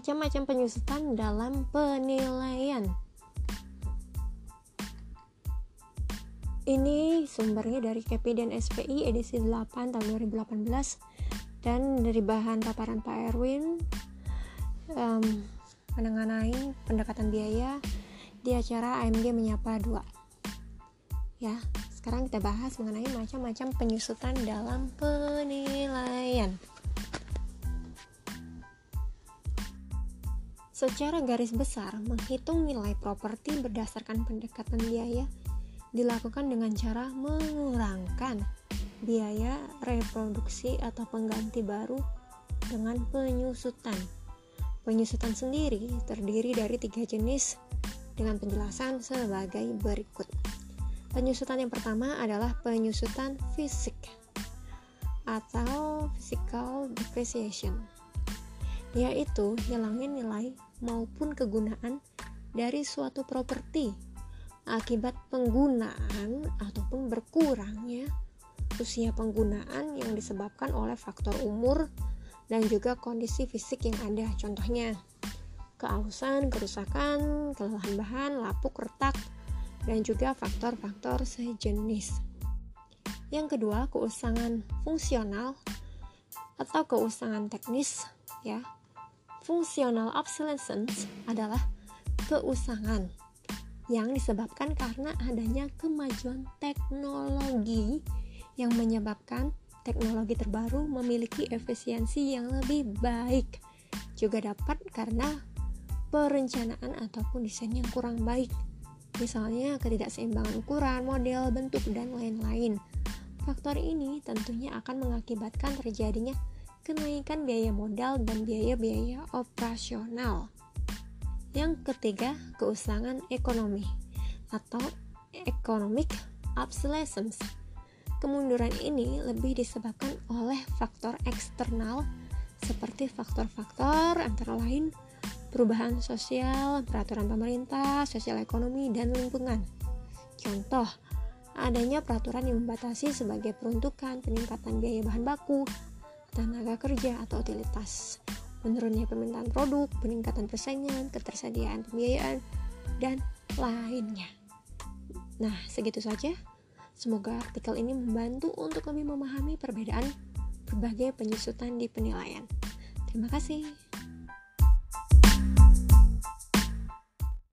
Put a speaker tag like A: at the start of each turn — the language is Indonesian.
A: macam-macam penyusutan dalam penilaian. Ini sumbernya dari KPI dan SPI edisi 8 tahun 2018 dan dari bahan paparan Pak Erwin um, mengenai pendekatan biaya di acara AMG Menyapa 2. Ya, sekarang kita bahas mengenai macam-macam penyusutan dalam penilaian. Secara garis besar, menghitung nilai properti berdasarkan pendekatan biaya dilakukan dengan cara mengurangkan biaya reproduksi atau pengganti baru dengan penyusutan. Penyusutan sendiri terdiri dari tiga jenis dengan penjelasan sebagai berikut. Penyusutan yang pertama adalah penyusutan fisik atau physical depreciation yaitu hilangnya nilai maupun kegunaan dari suatu properti akibat penggunaan ataupun berkurangnya usia penggunaan yang disebabkan oleh faktor umur dan juga kondisi fisik yang ada contohnya keausan, kerusakan, kelelahan bahan, lapuk, retak, dan juga faktor-faktor sejenis. Yang kedua, keusangan fungsional atau keusangan teknis ya Functional obsolescence adalah keusangan yang disebabkan karena adanya kemajuan teknologi yang menyebabkan teknologi terbaru memiliki efisiensi yang lebih baik. Juga dapat karena perencanaan ataupun desain yang kurang baik. Misalnya ketidakseimbangan ukuran, model, bentuk, dan lain-lain. Faktor ini tentunya akan mengakibatkan terjadinya kenaikan biaya modal dan biaya-biaya operasional. Yang ketiga, keusangan ekonomi atau economic obsolescence. Kemunduran ini lebih disebabkan oleh faktor eksternal seperti faktor-faktor antara lain perubahan sosial, peraturan pemerintah, sosial ekonomi, dan lingkungan. Contoh, adanya peraturan yang membatasi sebagai peruntukan peningkatan biaya bahan baku, tenaga kerja atau utilitas, menurunnya permintaan produk, peningkatan persaingan, ketersediaan pembiayaan, dan lainnya. Nah, segitu saja. Semoga artikel ini membantu untuk lebih memahami perbedaan berbagai penyusutan di penilaian. Terima kasih.